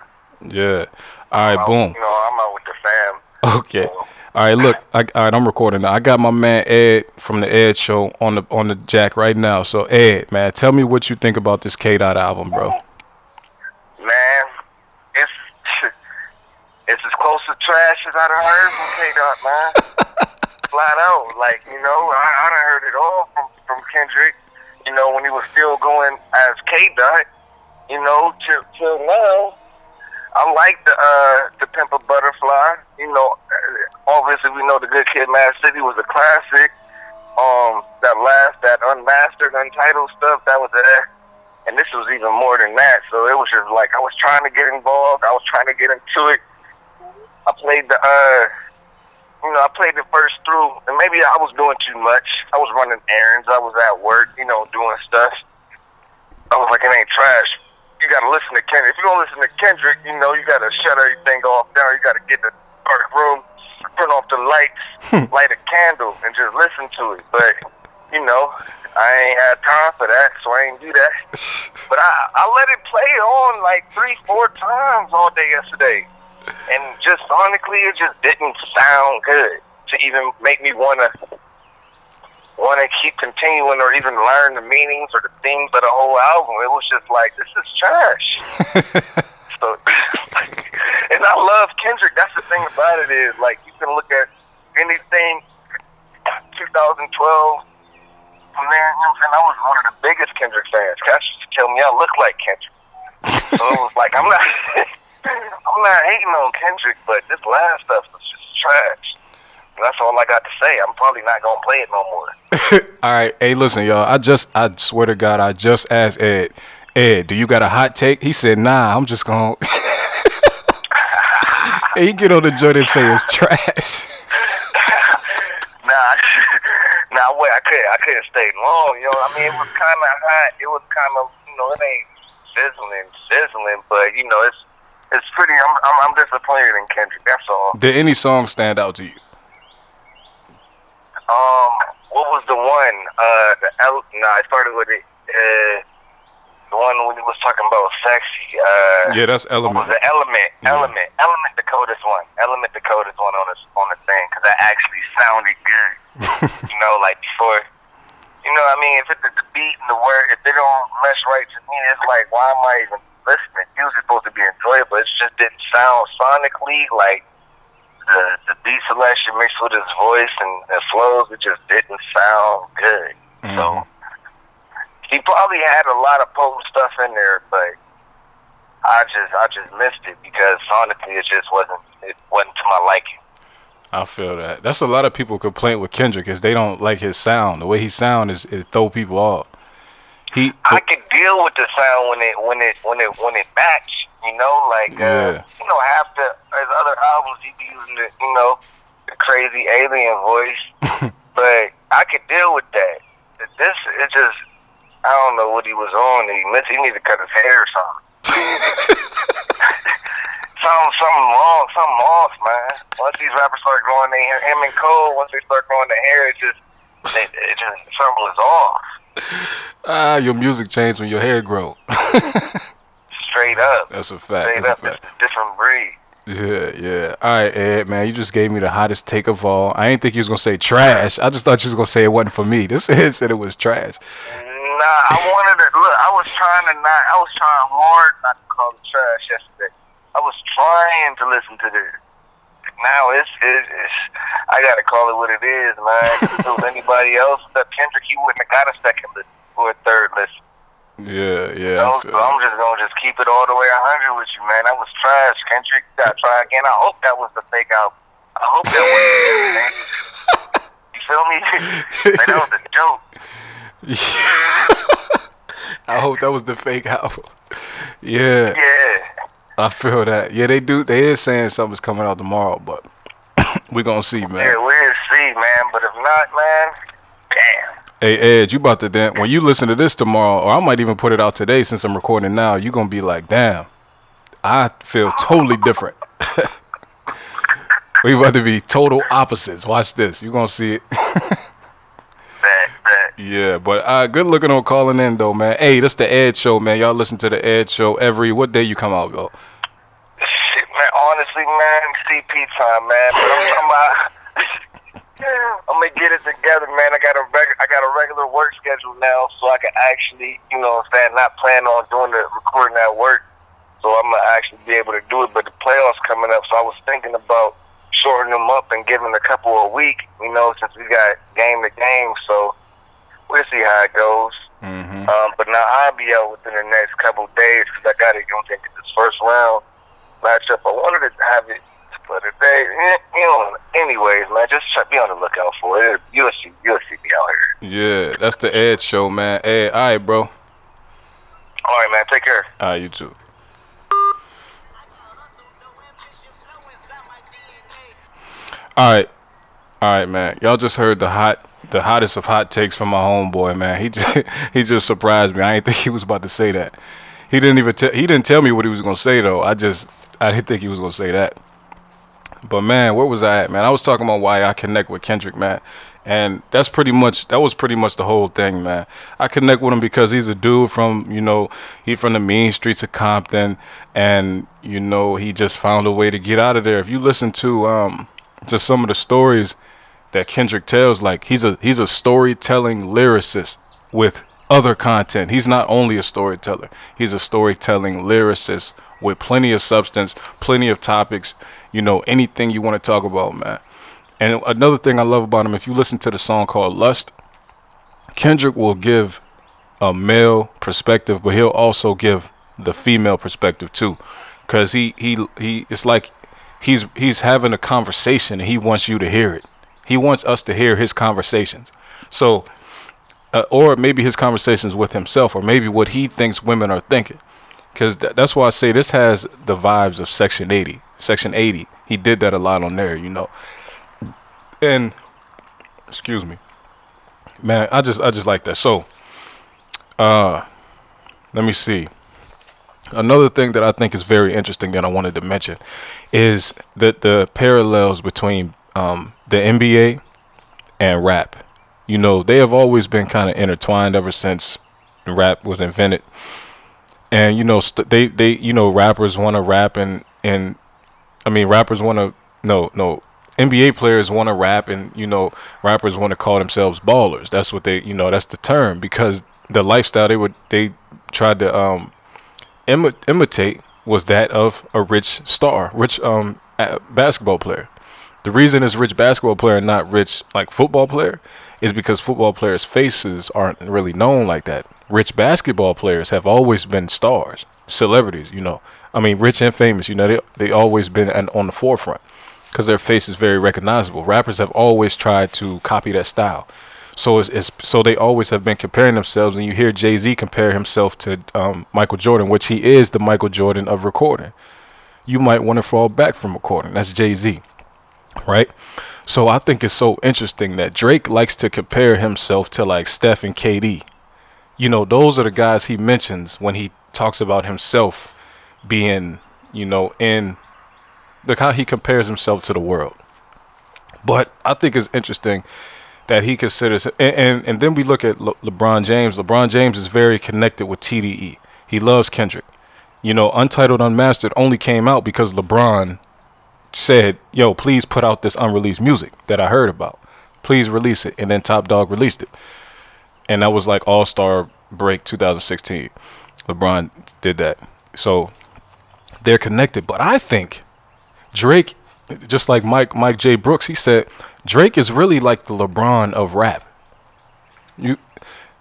Yeah. All right, boom. You know, I'm out with the fam. Okay. All right, look. I, all right, I'm recording now. I got my man Ed from the Ed Show on the on the jack right now. So Ed, man, tell me what you think about this K Dot album, bro. Man, it's it's as close to trash as I done heard from K Dot, man. Flat out. Like, you know, I, I done heard it all from, from Kendrick, you know, when he was still going as K Dot, you know, till till now. I like the uh the Pimp a Butterfly. You know, uh, obviously we know the Good Kid, Mad City was a classic. Um, that last, that unmastered, untitled stuff, that was there. And this was even more than that. So it was just like I was trying to get involved. I was trying to get into it. I played the, uh, you know, I played the first through, and maybe I was doing too much. I was running errands. I was at work, you know, doing stuff. I was like, it ain't trash. You gotta listen to Kendrick. If you don't listen to Kendrick, you know, you gotta shut everything off down. You gotta get in the dark room, turn off the lights, light a candle, and just listen to it. But you know, I ain't had time for that, so I ain't do that. But I, I let it play on like three, four times all day yesterday, and just sonically, it just didn't sound good to even make me wanna want to keep continuing or even learn the meanings or the themes of the whole album. It was just like this is trash. so, and I love Kendrick. That's the thing about it is like you can look at anything 2012 from there. You know saying? I was one of the biggest Kendrick fans. Cats used to tell me I look like Kendrick. so it was like I'm not. I'm not hating on Kendrick, but this last stuff was just trash. That's all I got to say. I'm probably not gonna play it no more. All right, hey, listen, y'all. I just, I swear to God, I just asked Ed. Ed, do you got a hot take? He said, Nah, I'm just gonna. he get on the joint and say it's trash. nah, nah, wait, I couldn't, I couldn't stay long. You know, I mean, it was kind of hot. It was kind of, you know, it ain't sizzling, sizzling, but you know, it's, it's pretty. I'm, I'm, I'm disappointed in Kendrick. That's all. Did any song stand out to you? Um, what was the one? Uh, the L. Nah, I started with it. Uh, the one when he was talking about sexy. Uh, Yeah, that's Element. the element? Yeah. Element. Element the coldest one. Element the coldest one on the on the thing because that actually sounded good. you know, like before. You know, what I mean, if it's the, the beat and the word, if they don't mesh right to me, it's like, why am I even listening? Music's supposed to be enjoyable. It just didn't sound sonically like the the beat selection mixed with his voice and the flows. It just didn't sound good. So Mhm. he probably had a lot of potent stuff in there, but I just I just missed it because sonically it just wasn't it wasn't to my liking. I feel that. That's a lot of people complaint with Kendrick is they don't like his sound. The way he sound is it throw people off. He I could deal with the sound when it when it when it when it matched, you know, like uh, Yeah. you know, half the his other albums he be using the you know the crazy alien voice, but I could deal with that. This it just I don't know what he was on. He missed. He needed to cut his hair or something. something, something wrong, something off, man. Once these rappers start growing their hair, him and Cole, once they start growing their hair, it just it, it just something is off. Ah, your music changed when your hair grow. Straight up. That's a fact. Straight That's a fact. It's a different breed. Yeah, yeah. All right, Ed, man, you just gave me the hottest take of all. I didn't think you was gonna say trash. I just thought you was gonna say it wasn't for me. This Ed said it was trash. Nah, I wanted to look. I was trying to not. I was trying hard not to call it trash yesterday. I was trying to listen to this. Now it's, it's, it's I gotta call it what it is, man. If it was anybody else, that Kendrick, he wouldn't have got a second listen or a third listen. Yeah, yeah. So, I so feel I'm just gonna just keep it all the way 100 with you, man. That was trash, Kendrick. Gotta try again. I hope that was the fake out. I hope that was man. You feel me? like, that was a joke. I hope that was the fake album. Yeah, Yeah. I feel that. Yeah, they do. They is saying something's coming out tomorrow, but we gonna see, man. Yeah, we'll see, man. But if not, man, damn. Hey Ed, you about to then when you listen to this tomorrow, or I might even put it out today since I'm recording now. You gonna be like, damn, I feel totally different. we about to be total opposites. Watch this. You gonna see it. Yeah, but uh, good looking on calling in though, man. Hey, that's the Ed Show, man. Y'all listen to the Ed Show every what day you come out, though. Shit, man. Honestly, man, CP time, man. But I'm. I'm gonna get it together, man. I got a reg- I got a regular work schedule now, so I can actually, you know, what I'm saying, not plan on doing the recording at work. So I'm gonna actually be able to do it. But the playoffs coming up, so I was thinking about shortening them up and giving a couple a week. You know, since we got game to game, so we'll see how it goes. Mm-hmm. Um, but now I'll be out within the next couple days because I got to go get this first round matchup. I wanted to have it for the day. Eh, You know, anyways, man, just try, be on the lookout for it. You'll see, you'll see me out here. Yeah, that's the Ed Show, man. Ed, all right, bro. All right, man. Take care. All right, you too. All right, all right, man. Y'all just heard the hot, the hottest of hot takes from my homeboy, man. He just, he just surprised me. I didn't think he was about to say that. He didn't even tell. He didn't tell me what he was gonna say though. I just, I didn't think he was gonna say that. But man, where was I at, man? I was talking about why I connect with Kendrick, man. And that's pretty much that was pretty much the whole thing, man. I connect with him because he's a dude from, you know, he from the mean streets of Compton and you know, he just found a way to get out of there. If you listen to um to some of the stories that Kendrick tells, like he's a he's a storytelling lyricist with other content. He's not only a storyteller, he's a storytelling lyricist with plenty of substance, plenty of topics, you know, anything you want to talk about, man. And another thing I love about him, if you listen to the song called Lust, Kendrick will give a male perspective, but he'll also give the female perspective too. Cause he he he it's like he's he's having a conversation and he wants you to hear it. He wants us to hear his conversations. So uh, or maybe his conversations with himself, or maybe what he thinks women are thinking. Because th- that's why I say this has the vibes of Section 80. Section 80. He did that a lot on there, you know. And excuse me, man, I just I just like that. So, uh, let me see. Another thing that I think is very interesting that I wanted to mention is that the parallels between um, the NBA and rap. You know, they have always been kind of intertwined ever since rap was invented. And you know, st- they they you know, rappers want to rap and and I mean, rappers want to no no NBA players want to rap and you know, rappers want to call themselves ballers. That's what they you know, that's the term because the lifestyle they would they tried to um imi- imitate was that of a rich star, rich um basketball player. The reason it's rich basketball player and not rich like football player is because football players' faces aren't really known like that. Rich basketball players have always been stars, celebrities, you know. I mean, rich and famous, you know, they they always been an, on the forefront because their face is very recognizable. Rappers have always tried to copy that style. So it's, it's so they always have been comparing themselves, and you hear Jay Z compare himself to um, Michael Jordan, which he is the Michael Jordan of recording. You might want to fall back from recording. That's Jay Z right? So I think it's so interesting that Drake likes to compare himself to like Steph and KD. You know, those are the guys he mentions when he talks about himself being, you know, in look how he compares himself to the world. But I think it's interesting that he considers, and and, and then we look at Le- LeBron James. LeBron James is very connected with TDE. He loves Kendrick. You know, Untitled Unmastered only came out because LeBron said, "Yo, please put out this unreleased music that I heard about. Please release it." And then Top Dawg released it, and that was like All Star Break 2016. LeBron did that, so they're connected. But I think Drake, just like Mike Mike J Brooks, he said Drake is really like the LeBron of rap. You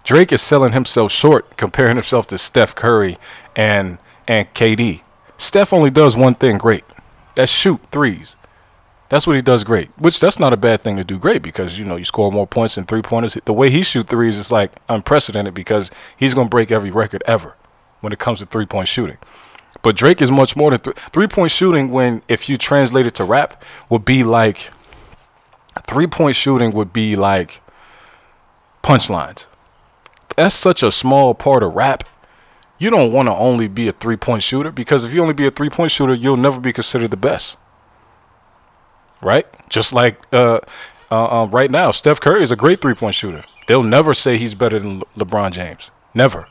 Drake is selling himself short, comparing himself to Steph Curry and and KD. Steph only does one thing great. That's shoot threes. That's what he does great. Which that's not a bad thing to do great because you know you score more points than three pointers. The way he shoot threes is like unprecedented because he's gonna break every record ever when it comes to three point shooting. But Drake is much more than th- three point shooting. When if you translate it to rap, would be like three point shooting would be like punchlines. That's such a small part of rap. You don't want to only be a three point shooter because if you only be a three point shooter, you'll never be considered the best. Right? Just like uh, uh, uh, right now, Steph Curry is a great three point shooter. They'll never say he's better than Le- LeBron James. Never.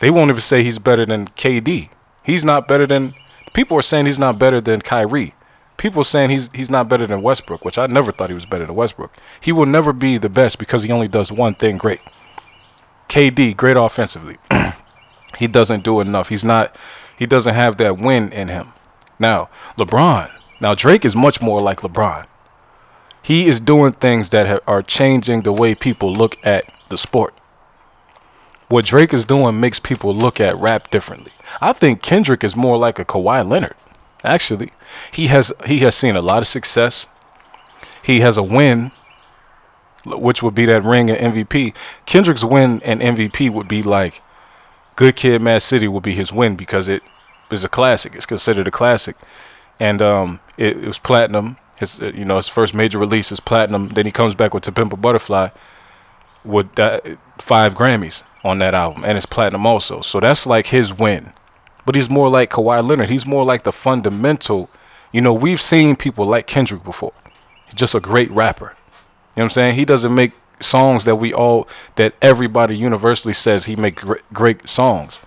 They won't even say he's better than KD. He's not better than. People are saying he's not better than Kyrie. People are saying he's he's not better than Westbrook, which I never thought he was better than Westbrook. He will never be the best because he only does one thing great. KD, great offensively. he doesn't do enough. He's not. He doesn't have that win in him. Now LeBron. Now Drake is much more like LeBron. He is doing things that ha- are changing the way people look at the sport. What Drake is doing makes people look at rap differently. I think Kendrick is more like a Kawhi Leonard. Actually, he has he has seen a lot of success. He has a win, which would be that ring and MVP. Kendrick's win and MVP would be like Good Kid, Mad City would be his win because it is a classic. It's considered a classic, and um, it, it was platinum. His uh, you know his first major release is platinum. Then he comes back with To Pimp a Butterfly with that, five Grammys on that album, and it's platinum also. So that's like his win. But he's more like Kawhi Leonard. He's more like the fundamental. You know, we've seen people like Kendrick before. He's just a great rapper. You know what I'm saying? He doesn't make songs that we all that everybody universally says he make great, great songs.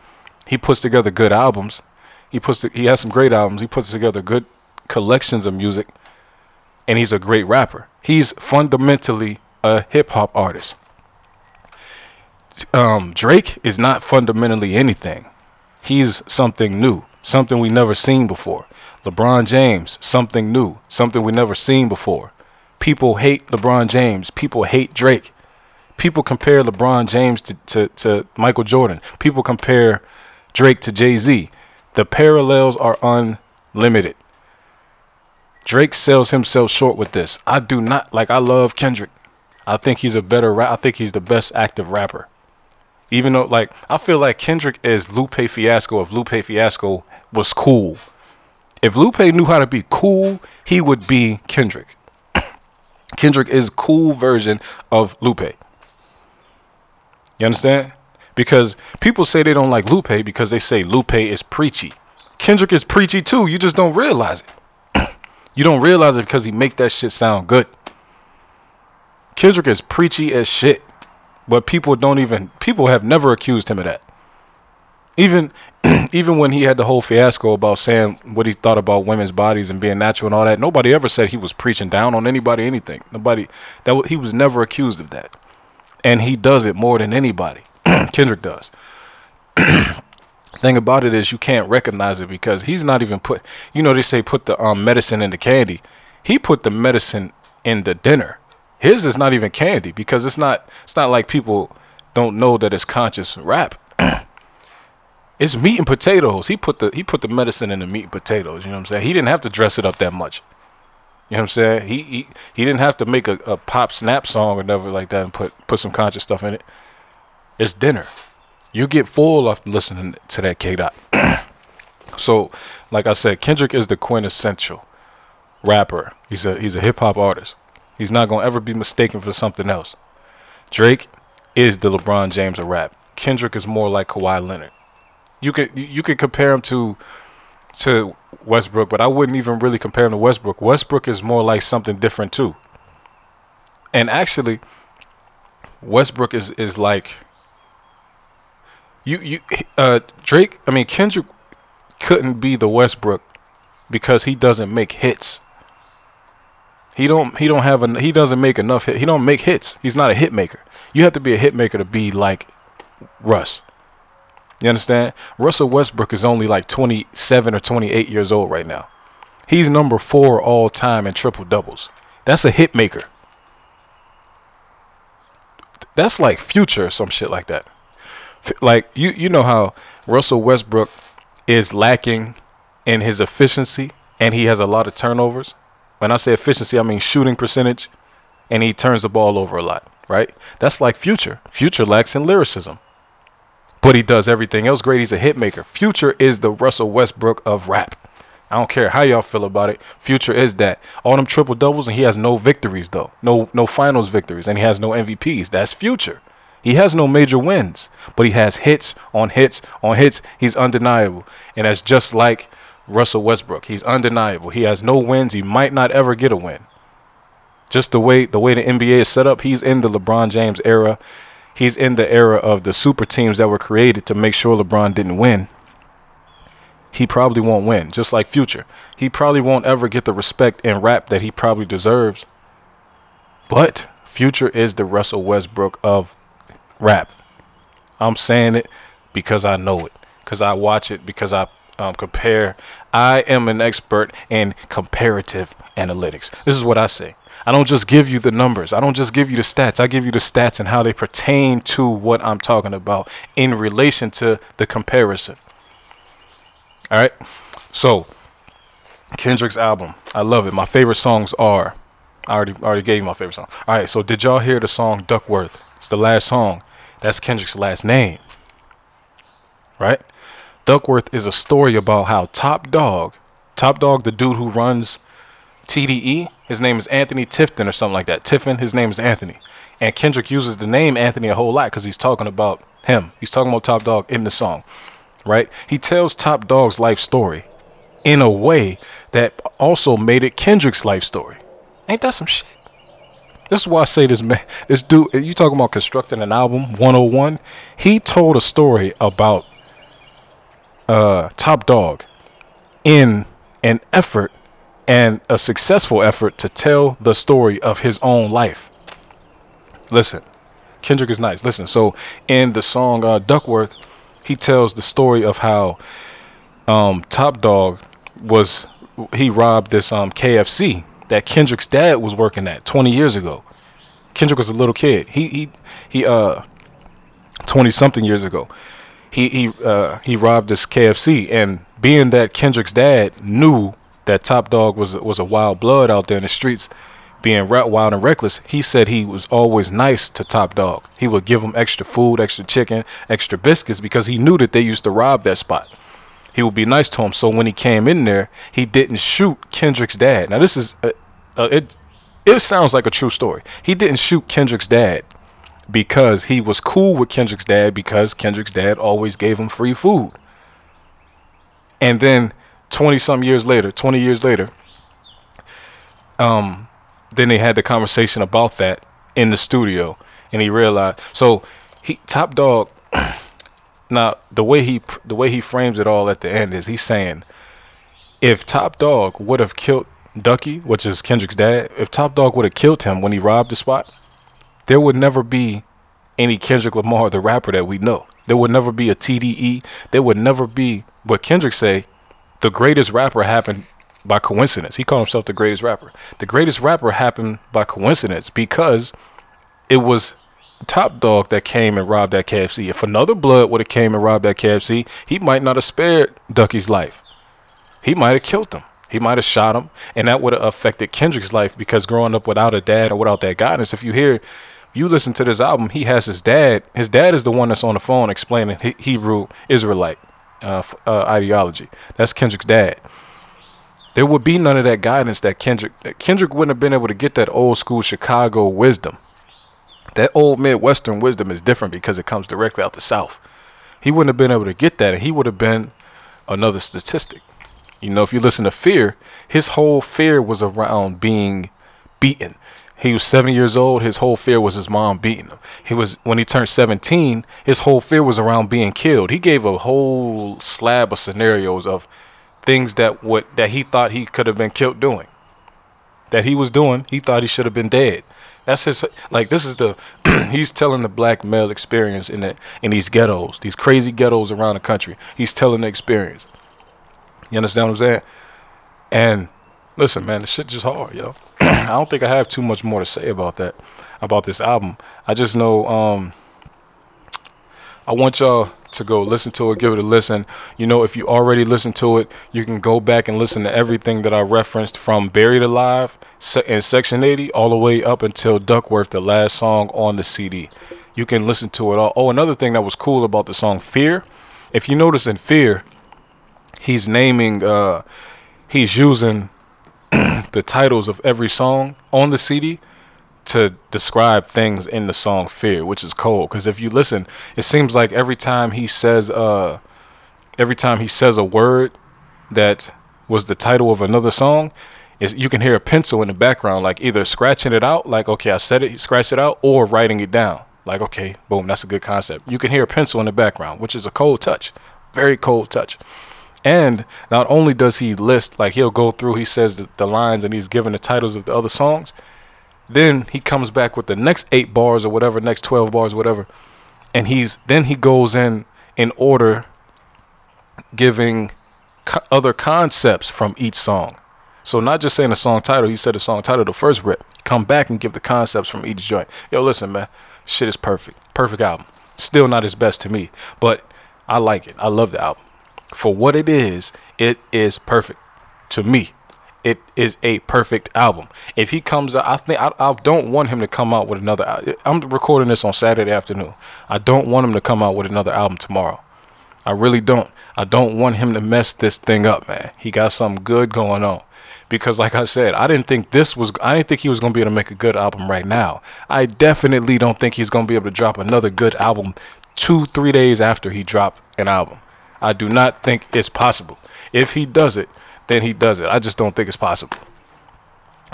He puts together good albums. He puts to, he has some great albums. He puts together good collections of music, and he's a great rapper. He's fundamentally a hip hop artist. Um, Drake is not fundamentally anything. He's something new, something we never seen before. LeBron James, something new, something we never seen before. People hate LeBron James. People hate Drake. People compare LeBron James to, to, to Michael Jordan. People compare Drake to Jay Z. The parallels are unlimited. Drake sells himself short with this. I do not like. I love Kendrick. I think he's a better. Ra- I think he's the best active rapper. Even though, like, I feel like Kendrick is Lupe Fiasco. If Lupe Fiasco was cool, if Lupe knew how to be cool, he would be Kendrick. Kendrick is cool version of Lupe. You understand? Because people say they don't like Lupe because they say Lupe is preachy. Kendrick is preachy too. You just don't realize it. you don't realize it because he make that shit sound good. Kendrick is preachy as shit. But people don't even people have never accused him of that. Even even when he had the whole fiasco about saying what he thought about women's bodies and being natural and all that, nobody ever said he was preaching down on anybody anything. Nobody that he was never accused of that. And he does it more than anybody. Kendrick does. Thing about it is you can't recognize it because he's not even put you know they say put the um, medicine in the candy. He put the medicine in the dinner. His is not even candy because it's not it's not like people don't know that it's conscious rap. It's meat and potatoes. He put the he put the medicine in the meat and potatoes, you know what I'm saying? He didn't have to dress it up that much. You know what I'm saying? He he, he didn't have to make a, a pop snap song or nothing like that and put put some conscious stuff in it. It's dinner. You get full of listening to that K dot. so, like I said, Kendrick is the quintessential rapper. He's a he's a hip hop artist. He's not gonna ever be mistaken for something else. Drake is the LeBron James of rap. Kendrick is more like Kawhi Leonard. You could you could compare him to to Westbrook, but I wouldn't even really compare him to Westbrook. Westbrook is more like something different too. And actually, Westbrook is is like you you uh Drake. I mean Kendrick couldn't be the Westbrook because he doesn't make hits. He don't he don't have a he doesn't make enough hit. He don't make hits. He's not a hit maker. You have to be a hit maker to be like Russ. You understand? Russell Westbrook is only like 27 or 28 years old right now. He's number 4 all time in triple doubles. That's a hit maker. That's like future or some shit like that. Like you you know how Russell Westbrook is lacking in his efficiency and he has a lot of turnovers. When I say efficiency, I mean shooting percentage and he turns the ball over a lot, right? That's like Future. Future lacks in lyricism. But he does everything else great. He's a hit maker. Future is the Russell Westbrook of rap. I don't care how y'all feel about it. Future is that. All them triple doubles and he has no victories though. No no finals victories and he has no MVPs. That's Future. He has no major wins, but he has hits on hits on hits. He's undeniable. And that's just like Russell Westbrook. He's undeniable. He has no wins. He might not ever get a win. Just the way the way the NBA is set up, he's in the LeBron James era. He's in the era of the super teams that were created to make sure LeBron didn't win. He probably won't win, just like Future. He probably won't ever get the respect and rap that he probably deserves. But Future is the Russell Westbrook of rap. I'm saying it because I know it, because I watch it, because I um, compare. I am an expert in comparative analytics. This is what I say. I don't just give you the numbers. I don't just give you the stats. I give you the stats and how they pertain to what I'm talking about in relation to the comparison. All right. So, Kendrick's album. I love it. My favorite songs are. I already already gave you my favorite song. All right. So, did y'all hear the song Duckworth? It's the last song. That's Kendrick's last name. Right? Duckworth is a story about how Top Dawg, Top Dawg, the dude who runs TDE, his name is Anthony Tifton or something like that. Tiffin, his name is Anthony. And Kendrick uses the name Anthony a whole lot because he's talking about him. He's talking about Top Dawg in the song, right? He tells Top Dawg's life story in a way that also made it Kendrick's life story. Ain't that some shit? This is why I say this man, this dude, you talking about constructing an album 101? He told a story about uh, Top Dawg in an effort and a successful effort to tell the story of his own life. Listen, Kendrick is nice. Listen, so in the song uh, Duckworth, he tells the story of how um, Top Dawg was he robbed this um, KFC that Kendrick's dad was working at 20 years ago. Kendrick was a little kid. He he he uh 20 something years ago. He he uh he robbed this KFC and being that Kendrick's dad knew that Top Dawg was was a wild blood out there in the streets, being rat wild and reckless. He said he was always nice to Top Dawg. He would give him extra food, extra chicken, extra biscuits because he knew that they used to rob that spot. He would be nice to him. So when he came in there, he didn't shoot Kendrick's dad. Now this is uh, uh, it. It sounds like a true story. He didn't shoot Kendrick's dad because he was cool with Kendrick's dad because Kendrick's dad always gave him free food. And then 20 some years later, 20 years later, um, then they had the conversation about that in the studio, and he realized. So he Top Dawg. now the way he the way he frames it all at the end is he's saying, if Top Dawg would have killed Ducky, which is Kendrick's dad, if Top Dawg would have killed him when he robbed the spot, there would never be any Kendrick Lamar, the rapper that we know. There would never be a TDE. There would never be what Kendrick say the greatest rapper happened by coincidence. He called himself the greatest rapper. The greatest rapper happened by coincidence because it was Top Dawg that came and robbed that KFC. If another blood would have came and robbed that KFC, he might not have spared Ducky's life. He might have killed him. He might have shot him, and that would have affected Kendrick's life because growing up without a dad or without that guidance, if you hear, if you listen to this album, he has his dad. His dad is the one that's on the phone explaining Hebrew Israelite uh, uh, ideology. That's Kendrick's dad. There would be none of that guidance that Kendrick. Kendrick wouldn't have been able to get that old school Chicago wisdom. That old Midwestern wisdom is different because it comes directly out the South. He wouldn't have been able to get that, and he would have been another statistic. You know, if you listen to Fear, his whole fear was around being beaten. He was seven years old. His whole fear was his mom beating him. He was when he turned 17. His whole fear was around being killed. He gave a whole slab of scenarios of things that what that he thought he could have been killed doing. That he was doing. He thought he should have been dead. That's his like. This is the he's telling the black male experience in the in these ghettos, these crazy ghettos around the country. He's telling the experience. You understand what I'm saying? And listen, man, the shit just hard, yo. I don't think I have too much more to say about that, about this album. I just know um, I want y'all to go listen to it, give it a listen. You know, if you already listened to it, you can go back and listen to everything that I referenced from Buried Alive in Section 80 all the way up until Duckworth, the last song on the CD. You can listen to it all. Oh, another thing that was cool about the song Fear, if you notice in Fear, he's naming, uh, he's using the titles of every song on the CD to describe things in the song Fear, which is cold. Because if you listen, it seems like every time he says, uh, every time he says a word that was the title of another song, is you can hear a pencil in the background, like either scratching it out, like okay, I said it, he scratched it out, or writing it down, like okay, boom, that's a good concept. You can hear a pencil in the background, which is a cold touch, very cold touch. And not only does he list, like he'll go through, he says the, the lines and he's given the titles of the other songs. Then he comes back with the next eight bars or whatever, next 12 bars, whatever. And he's then he goes in in order giving co- other concepts from each song. So not just saying a song title, he said a song title the first rip. Come back and give the concepts from each joint. Yo, listen, man, shit is perfect. Perfect album. Still not his best to me, but I like it. I love the album for what it is, it is perfect to me. It is a perfect album. If he comes out, I think I, I don't want him to come out with another. I'm recording this on Saturday afternoon. I don't want him to come out with another album tomorrow. I really don't. I don't want him to mess this thing up, man. He got something good going on. Because like I said, I didn't think this was I didn't think he was gonna be able to make a good album right now. I definitely don't think he's gonna be able to drop another good album two, three days after he dropped an album. I do not think it's possible. If he does it, then he does it. I just don't think it's possible.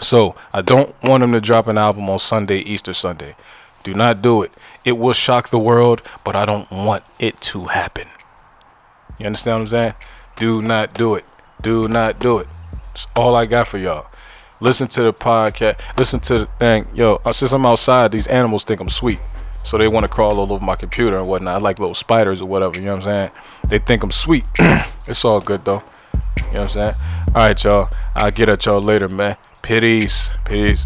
So I don't want him to drop an album on Sunday, Easter Sunday. Do not do it. It will shock the world, but I don't want it to happen. You understand what I'm saying? Do not do it. Do not do it. That's all I got for y'all. Listen to the podcast. Listen to the thing. Yo, uh, since I'm outside, these animals think I'm sweet. So they want to crawl all over my computer and whatnot. I like little spiders or whatever, you know what I'm saying? They think I'm sweet. it's all good though. You know what I'm saying? Alright, y'all. I'll get at y'all later, man. Peace. Peace.